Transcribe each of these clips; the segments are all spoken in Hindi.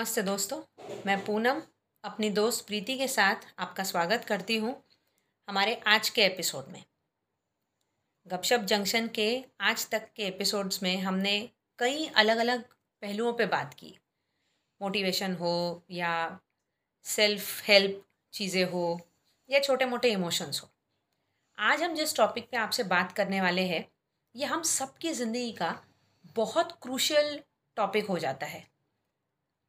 नमस्ते दोस्तों, मैं पूनम अपनी दोस्त प्रीति के साथ आपका स्वागत करती हूँ हमारे आज के एपिसोड में। गपशप जंक्शन के आज तक के एपिसोड्स में हमने कई अलग अलग पहलुओं पे बात की। मोटिवेशन हो या सेल्फ हेल्प चीज़ें हो या छोटे मोटे इमोशंस हो। आज हम जिस टॉपिक पे आपसे बात करने वाले हैं, ये हम सबकी ज़िंदगी का बहुत क्रूशल टॉपिक हो जाता है।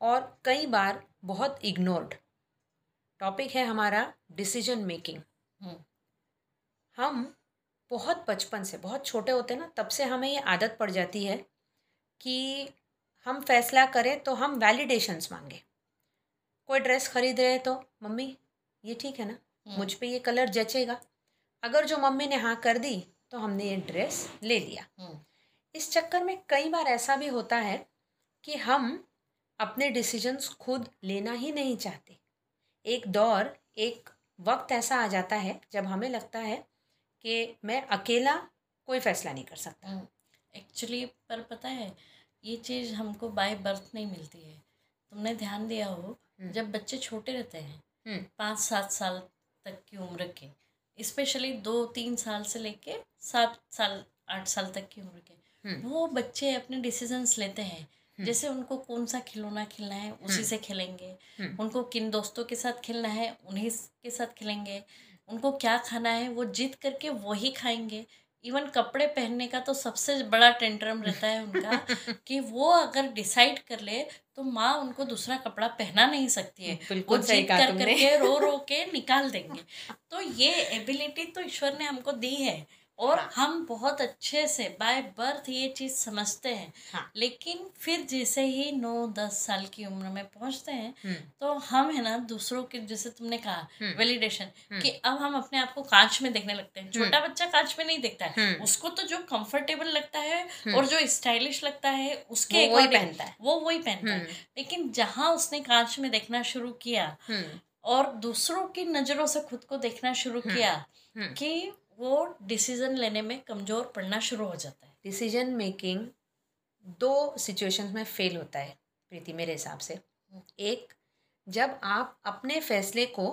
और कई बार बहुत इग्नोर्ड टॉपिक है हमारा डिसीज़न मेकिंग हम बहुत बचपन से बहुत छोटे होते हैं ना तब से हमें ये आदत पड़ जाती है कि हम फैसला करें तो हम वैलिडेशंस मांगे। कोई ड्रेस खरीद रहे तो मम्मी ये ठीक है ना? मुझ पे ये कलर जचेगा। अगर जो मम्मी ने हाँ कर दी तो हमने ये ड्रेस ले लिया। इस चक्कर में कई बार ऐसा भी होता है कि हम अपने डिसीजंस खुद लेना ही नहीं चाहते। एक दौर एक वक्त ऐसा आ जाता है जब हमें लगता है कि मैं अकेला कोई फैसला नहीं कर सकता। एक्चुअली पर पता है ये चीज़ हमको बाय बर्थ नहीं मिलती है। तुमने ध्यान दिया हो जब बच्चे छोटे रहते हैं पाँच सात साल तक की उम्र के स्पेशली दो तीन साल से लेके सात साल आठ साल तक की उम्र के वो बच्चे अपने डिसीजंस लेते हैं। हम्म। जैसे उनको कौन सा खिलौना खेलना है उसी हम्म। से खेलेंगे। हम्म। उनको किन दोस्तों के साथ खेलना है उन्हीं के साथ खेलेंगे। उनको क्या खाना है वो जीत करके वही खाएँगे। इवन कपड़े पहनने का तो सबसे बड़ा टेंट्रम रहता है उनका कि वो अगर डिसाइड कर ले तो माँ उनको दूसरा कपड़ा पहना नहीं सकती है। वो जीत कर करके रो रो के निकाल देंगे। तो ये एबिलिटी तो ईश्वर ने हमको दी है। और हाँ। हम बहुत अच्छे से बाय बर्थ ये चीज़ समझते हैं। हाँ। लेकिन फिर जैसे ही नौ दस साल की उम्र में पहुँचते हैं हम्म। तो हम है ना दूसरों के जैसे तुमने कहा वैलिडेशन हम्म। हम्म। कि अब हम अपने आप को कांच में देखने लगते हैं। छोटा बच्चा कांच में नहीं देखता है। उसको तो जो कंफर्टेबल लगता है और जो स्टाइलिश लगता है उसके वो वही पहनता है। वो वही पहनता है। लेकिन जहाँ उसने कांच में देखना शुरू किया और दूसरों की नज़रों से खुद को देखना शुरू किया कि वो डिसीज़न लेने में कमज़ोर पड़ना शुरू हो जाता है डिसीज़न मेकिंग दो सिचुएशंस में फेल होता है प्रीति मेरे हिसाब से एक जब आप अपने फैसले को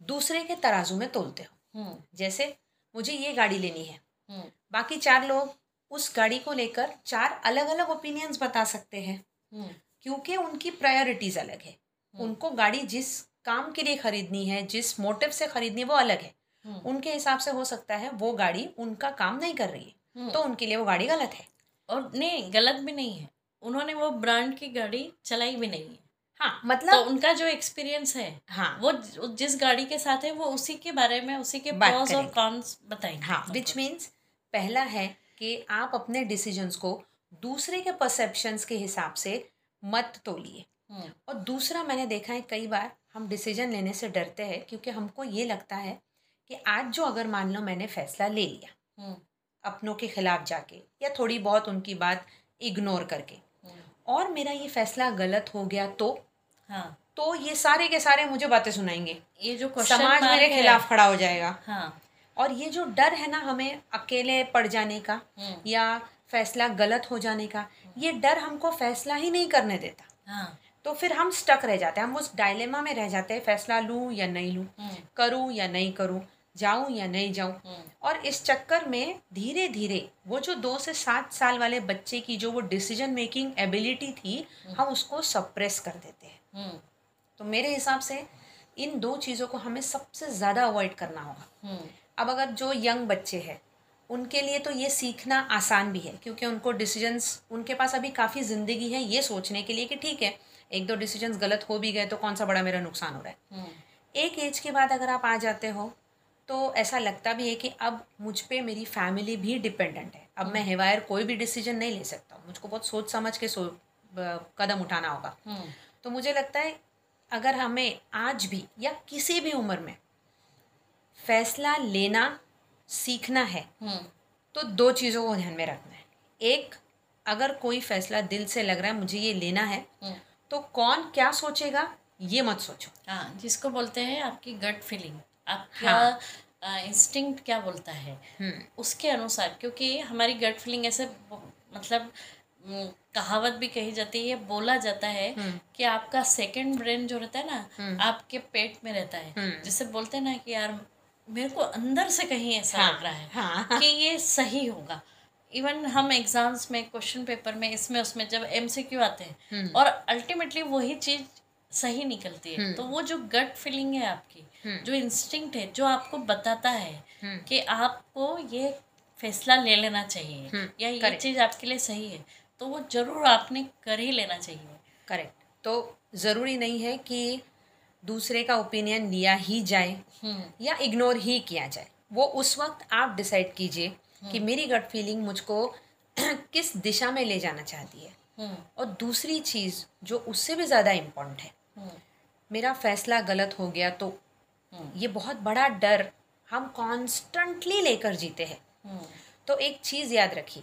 दूसरे के तराजू में तोलते हो हम्म। जैसे मुझे ये गाड़ी लेनी है हम्म। बाकी चार लोग उस गाड़ी को लेकर चार अलग अलग ओपिनियंस बता सकते हैं हम्म। क्योंकि उनकी प्रायोरिटीज अलग है उनको गाड़ी जिस काम के लिए खरीदनी है जिस मोटिव से खरीदनी है वो अलग है। उनके हिसाब से हो सकता है वो गाड़ी उनका काम नहीं कर रही है। हम्म। तो उनके लिए वो गाड़ी गलत है। और नहीं गलत भी नहीं है। उन्होंने वो ब्रांड की गाड़ी चलाई भी नहीं है। हाँ मतलब तो उनका जो एक्सपीरियंस है हाँ। वो जिस गाड़ी के साथ है वो उसी के बारे में उसी के प्रोस और कॉन्स बताएँगे। हाँ विच मीन्स पहला है कि आप अपने डिसीजंस को दूसरे के परसेप्शंस के हिसाब से मत तोलिए। हम्म। और दूसरा मैंने देखा है कई बार हम डिसीज़न लेने से डरते हैं क्योंकि हमको ये लगता है कि आज जो अगर मान लो मैंने फैसला ले लिया हम्म। अपनों के खिलाफ जाके या थोड़ी बहुत उनकी बात इग्नोर करके हम्म। और मेरा ये फैसला गलत हो गया तो? हाँ। तो ये सारे के सारे मुझे बातें सुनाएँगे। ये जो समाज मेरे खिलाफ खड़ा हो जाएगा। हाँ। और ये जो डर है ना हमें अकेले पड़ जाने का हम्म। या फैसला गलत हो जाने का ये डर हमको फैसला ही नहीं करने देता। हाँ। तो फिर हम स्टक रह जाते हैं। हम उस डायलेमा में रह जाते हैं फैसला लूँ या नहीं लूँ करूँ या नहीं करूँ। जाऊँ या नहीं जाऊँ हम्म। और इस चक्कर में धीरे धीरे वो जो दो से सात साल वाले बच्चे की जो वो डिसीज़न मेकिंग एबिलिटी थी हम्म। हम उसको सप्रेस कर देते हैं हम्म। तो मेरे हिसाब से इन दो चीज़ों को हमें सबसे ज़्यादा अवॉइड करना होगा अब अगर जो यंग बच्चे हैं उनके लिए तो ये सीखना आसान भी है क्योंकि उनको डिसीजंस उनके पास अभी काफ़ी ज़िंदगी है ये सोचने के लिए कि ठीक है एक दो डिसीजंस गलत हो भी गए तो कौन सा बड़ा मेरा नुकसान हो रहा है एक एज के बाद अगर आप आ जाते हो तो ऐसा लगता भी है कि अब मुझ पर मेरी फैमिली भी डिपेंडेंट है। अब मैं हेवायर कोई भी डिसीज़न नहीं ले सकता हूँ। मुझको बहुत सोच समझ के सो कदम उठाना होगा। हम्म। तो मुझे लगता है अगर हमें आज भी या किसी भी उम्र में फैसला लेना सीखना है हम्म। तो दो चीज़ों को ध्यान में रखना है। एक अगर कोई फैसला दिल से लग रहा है मुझे ये लेना है हम्म। तो कौन क्या सोचेगा ये मत सोचो। हाँ जिसको बोलते हैं आपकी गट फीलिंग आपका हाँ। इंस्टिंक्ट क्या बोलता है हम्म। उसके अनुसार क्योंकि हमारी गट फीलिंग ऐसे मतलब कहावत भी कही जाती है बोला जाता है हम्म। कि आपका सेकंड ब्रेन जो रहता है ना हम्म। आपके पेट में रहता है जिसे बोलते हैं ना कि यार मेरे को अंदर से कहीं ऐसा हाँ, लग रहा है हाँ, कि ये सही होगा इवन हम एग्ज़ाम्स में क्वेश्चन पेपर में इसमें उसमें जब एमसीक्यू आते हैं और अल्टीमेटली वही चीज़ सही निकलती है। तो वो जो गट फीलिंग है आपकी जो इंस्टिंक्ट है जो आपको बताता है कि आपको ये फैसला ले लेना चाहिए या ये चीज़ आपके लिए सही है तो वो ज़रूर आपने कर ही लेना चाहिए। करेक्ट तो ज़रूरी नहीं है कि दूसरे का ओपिनियन लिया ही जाए हम्म। या इग्नोर ही किया जाए। वो उस वक्त आप डिसाइड कीजिए कि हम्म। मेरी गट फीलिंग मुझको किस दिशा में ले जाना चाहती है। हम्म। और दूसरी चीज़ जो उससे भी ज़्यादा इम्पोर्टेंट है मेरा फैसला गलत हो गया तो ये बहुत बड़ा डर हम कॉन्स्टेंटली लेकर जीते हैं तो एक चीज़ याद रखिए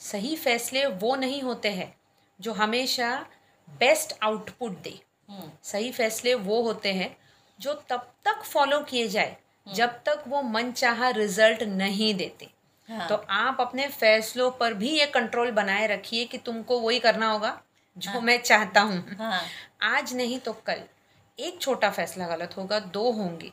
सही फैसले वो नहीं होते हैं जो हमेशा बेस्ट आउटपुट दे। सही फैसले वो होते हैं जो तब तक फॉलो किए जाए। जब तक वो मन चाह रिज़ल्ट नहीं देते हाँ। तो आप अपने फैसलों पर भी ये कंट्रोल बनाए रखिए कि तुमको वही करना होगा जो हाँ। मैं चाहता हूँ हाँ। आज नहीं तो कल एक छोटा फैसला गलत होगा दो होंगे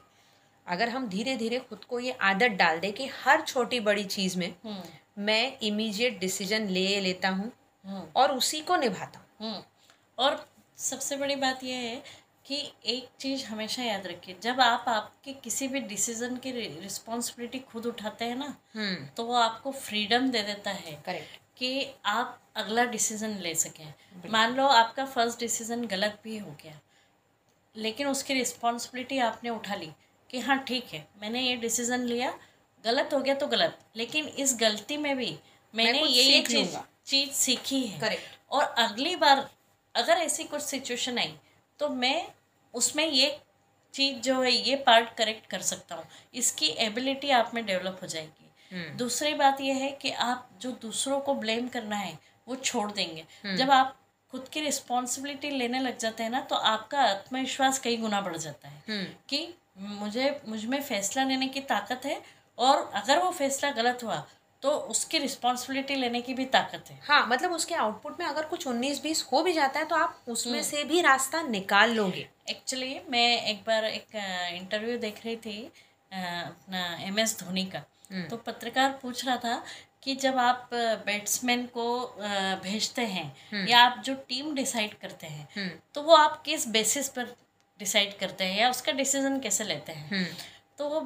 अगर हम धीरे धीरे खुद को ये आदत डाल दें कि हर छोटी बड़ी चीज़ में हम्म। मैं इमीडिएट डिसीज़न ले लेता हूँ हम्म। और उसी को निभाता हूँ हम्म। और सबसे बड़ी बात यह है कि एक चीज़ हमेशा याद रखिए जब आप आपके किसी भी डिसीज़न की रिस्पॉन्सिबिलिटी खुद उठाते हैं ना। तो वो आपको फ्रीडम दे देता है करेक्ट कि आप अगला डिसीज़न ले सकें। मान लो आपका फ़र्स्ट डिसीज़न गलत भी हो गया लेकिन उसकी रिस्पॉन्सिबिलिटी आपने उठा ली कि हाँ ठीक है मैंने ये डिसीज़न लिया गलत हो गया तो गलत लेकिन इस गलती में भी मैंने ये ये चीज़ चीज़ सीखी है। करेक्ट। और अगली बार अगर ऐसी कुछ सिचुएशन आई तो मैं उसमें ये चीज़ जो है ये पार्ट करेक्ट कर सकता हूँ। इसकी एबिलिटी आप में डेवलप हो जाएगी। दूसरी बात यह है कि आप जो दूसरों को ब्लेम करना है वो छोड़ देंगे हम्म। जब आप खुद की रिस्पॉन्सिबिलिटी लेने लग जाते हैं ना तो आपका आत्मविश्वास कई गुना बढ़ जाता है हम्म। कि मुझे मुझमें फैसला लेने की ताकत है और अगर वो फैसला गलत हुआ तो उसकी रिस्पॉन्सिबिलिटी लेने की भी ताकत है हाँ मतलब उसके आउटपुट में अगर कुछ उन्नीस बीस हो भी जाता है तो आप उसमें हम्म। से भी रास्ता निकाल लोगे एक्चुअली मैं एक बार एक इंटरव्यू देख रही थी अपना एम एस धोनी का हम्म। तो पत्रकार पूछ रहा था कि जब आप बैट्समैन को भेजते हैं हम्म। या आप जो टीम डिसाइड करते हैं तो वो आप किस बेसिस पर डिसाइड करते हैं या उसका डिसीज़न कैसे लेते हैं? तो वो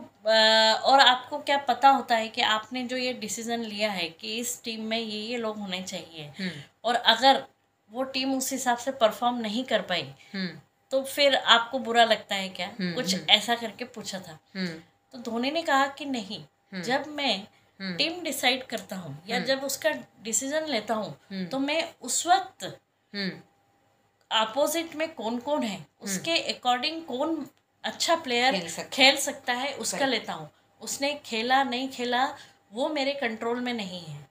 और आपको क्या पता होता है कि आपने जो ये डिसीज़न लिया है कि इस टीम में ये ये लोग होने चाहिए हम्म। और अगर वो टीम उस हिसाब से परफॉर्म नहीं कर पाई हम्म। तो फिर आपको बुरा लगता है क्या? हम्म, कुछ ऐसा करके पूछा था। तो धोनी ने कहा कि नहीं जब मैं टीम डिसाइड करता हूँ या जब उसका डिसीज़न लेता हूँ तो मैं उस वक्त अपोजिट में कौन कौन है उसके अकॉर्डिंग कौन अच्छा प्लेयर खेल, खेल सकता है उसका लेता हूँ। उसने खेला नहीं खेला वो मेरे कंट्रोल में नहीं है।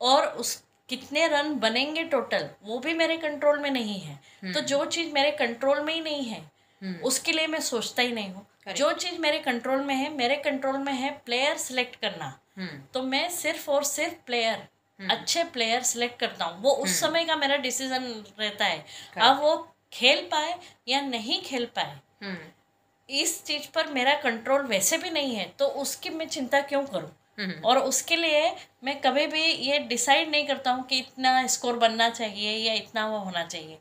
और उस कितने रन बनेंगे टोटल वो भी मेरे कंट्रोल में नहीं है। तो हम्म। जो चीज़ मेरे कंट्रोल में ही नहीं है हम्म। उसके लिए मैं सोचता ही नहीं हूँ। जो चीज़ मेरे कंट्रोल में है मेरे कंट्रोल में है प्लेयर सिलेक्ट करना। हम्म। तो मैं सिर्फ़ और सिर्फ़ प्लेयर अच्छे प्लेयर सिलेक्ट करता हूँ। वो उस समय का मेरा डिसीज़न रहता है। अब वो खेल पाए या नहीं खेल पाए इस चीज़ पर मेरा कंट्रोल वैसे भी नहीं है तो उसकी मैं चिंता क्यों करूँ? हम्म। और उसके लिए मैं कभी भी ये डिसाइड नहीं करता हूँ कि इतना स्कोर बनना चाहिए या इतना वो होना चाहिए।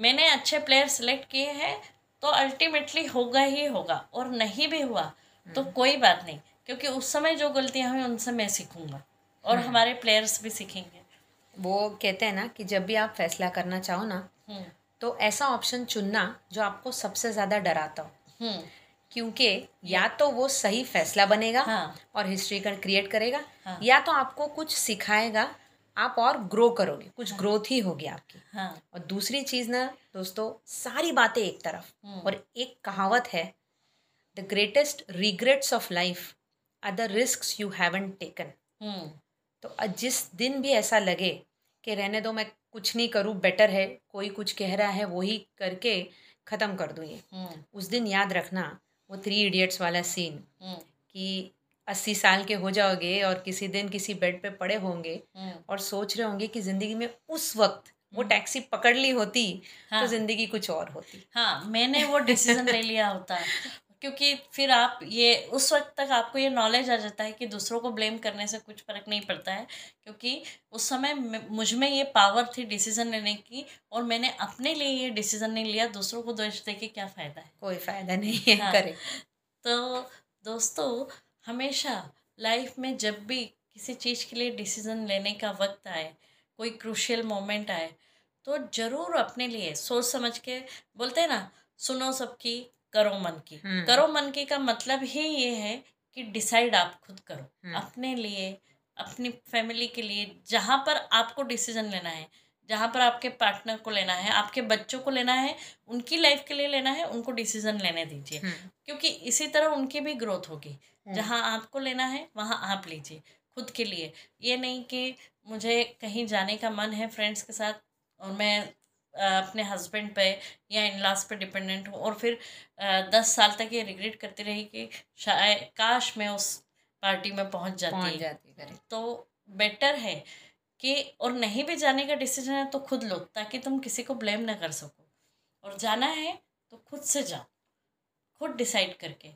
मैंने अच्छे प्लेयर सेलेक्ट किए हैं तो अल्टीमेटली होगा ही होगा और नहीं भी हुआ तो हम्म। कोई बात नहीं क्योंकि उस समय जो गलतियाँ हुई उनसे मैं सीखूँगा और हम्म। हमारे प्लेयर्स भी सीखेंगे वो कहते हैं ना कि जब भी आप फैसला करना चाहो ना तो ऐसा ऑप्शन चुनना जो आपको सबसे ज़्यादा डराता हो हम्म। क्योंकि या तो वो सही फैसला बनेगा हाँ। और हिस्ट्री का क्रिएट करेगा हाँ। या तो आपको कुछ सिखाएगा आप और ग्रो करोगे कुछ हाँ। ग्रोथ ही होगी आपकी हाँ। और दूसरी चीज़ ना दोस्तों सारी बातें एक तरफ़ हम्म। और एक कहावत है the greatest regrets of life are the risk you haven't taken तो जिस दिन भी ऐसा लगे कि रहने दो मैं कुछ नहीं करूँ बेटर है कोई कुछ कह रहा है वही करके ख़त्म कर दूँ ये हम्म। उस दिन याद रखना वो थ्री इडियट्स वाला सीन हम्म। कि अस्सी साल के हो जाओगे और किसी दिन किसी बेड पे पड़े होंगे हम्म। और सोच रहे होंगे कि ज़िंदगी में उस वक्त वो हम्म। टैक्सी पकड़ ली होती तो हाँ। तो ज़िंदगी कुछ और होती हाँ मैंने वो डिसीज़न ले लिया होता क्योंकि फिर आप ये उस वक्त तक आपको ये नॉलेज आ जाता है कि दूसरों को ब्लेम करने से कुछ फ़र्क नहीं पड़ता है क्योंकि उस समय मुझमें ये पावर थी डिसीज़न लेने की और मैंने अपने लिए ये डिसीज़न नहीं लिया दूसरों को दोष दे के क्या फ़ायदा है कोई फ़ायदा नहीं है हाँ, करे तो दोस्तों हमेशा लाइफ में जब भी किसी चीज़ के लिए डिसीज़न लेने का वक्त आए कोई क्रूशियल मोमेंट आए तो ज़रूर अपने लिए सोच समझ के बोलते हैं ना सुनो सबकी करो मन की हम्म। करो मन की का मतलब ही ये है कि डिसाइड आप खुद करो हम्म। अपने लिए अपनी फैमिली के लिए जहाँ पर आपको डिसीज़न लेना है जहाँ पर आपके पार्टनर को लेना है आपके बच्चों को लेना है उनकी लाइफ के लिए लेना है उनको डिसीज़न लेने दीजिए। हम्म। क्योंकि इसी तरह उनकी भी ग्रोथ होगी। जहाँ आपको लेना है वहाँ आप लीजिए खुद के लिए। ये नहीं कि मुझे कहीं जाने का मन है फ्रेंड्स के साथ और मैं अपने हस्बैंड पे या इन लॉस पे डिपेंडेंट हूँ और फिर दस साल तक ये रिग्रेट करती रही कि शायद काश मैं उस पार्टी में पहुँच जाती। पहुँच जाती तो बेटर है कि और नहीं भी जाने का डिसीज़न है तो खुद लो, ताकि तुम किसी को ब्लेम ना कर सको। और जाना है तो खुद से जाओ, खुद डिसाइड करके।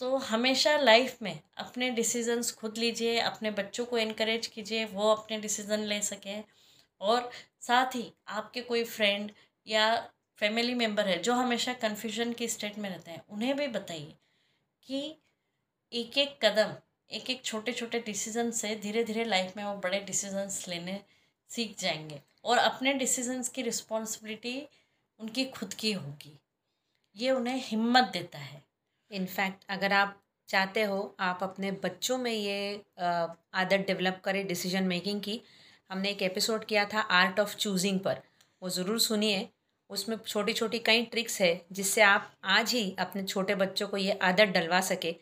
तो हमेशा लाइफ में अपने डिसीजंस खुद लीजिए, अपने बच्चों को इनक्रेज कीजिए, वो अपने डिसीज़न ले सकें। और साथ ही आपके कोई फ्रेंड या फैमिली मेंबर है, जो हमेशा कन्फ्यूज़न की स्टेट में रहते हैं, उन्हें भी बताइए कि एक एक कदम एक एक छोटे छोटे डिसीज़न से धीरे धीरे लाइफ में वो बड़े डिसीजंस लेने सीख जाएँगे। और अपने डिसीजंस की रिस्पॉन्सिबिलिटी उनकी खुद की होगी। ये उन्हें हिम्मत देता है। इनफैक्ट अगर आप चाहते हो, आप अपने बच्चों में ये आदत डेवलप करें डिसीज़न मेकिंग की, हमने एक एपिसोड किया था आर्ट ऑफ़ चूजिंग पर। वो ज़रूर सुनिए। उसमें छोटी छोटी कई ट्रिक्स है, जिससे आप आज ही अपने छोटे बच्चों को ये आदत डलवा सके।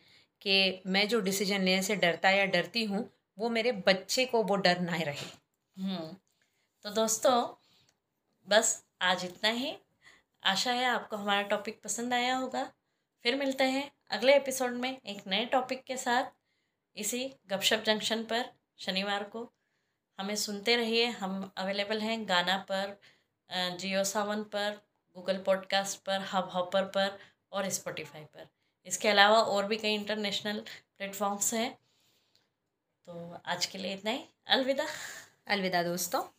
कि मैं जो डिसीज़न लेने से डरता या डरती हूँ वो मेरे बच्चे को वो डर ना रहे। हम्म, तो दोस्तों बस आज इतना ही। आशा है आपको हमारा टॉपिक पसंद आया होगा। फिर मिलते हैं अगले एपिसोड में एक नए टॉपिक के साथ। इसी गपशप जंक्शन पर शनिवार को। हमें सुनते रहिए। हम अवेलेबल हैं गाना पर जियो सावन पर गूगल पॉडकास्ट पर हब हॉपर पर और स्पॉटिफाई पर। इसके अलावा और भी कई इंटरनेशनल प्लेटफॉर्म्स हैं। तो आज के लिए इतना ही। अलविदा। अलविदा दोस्तों।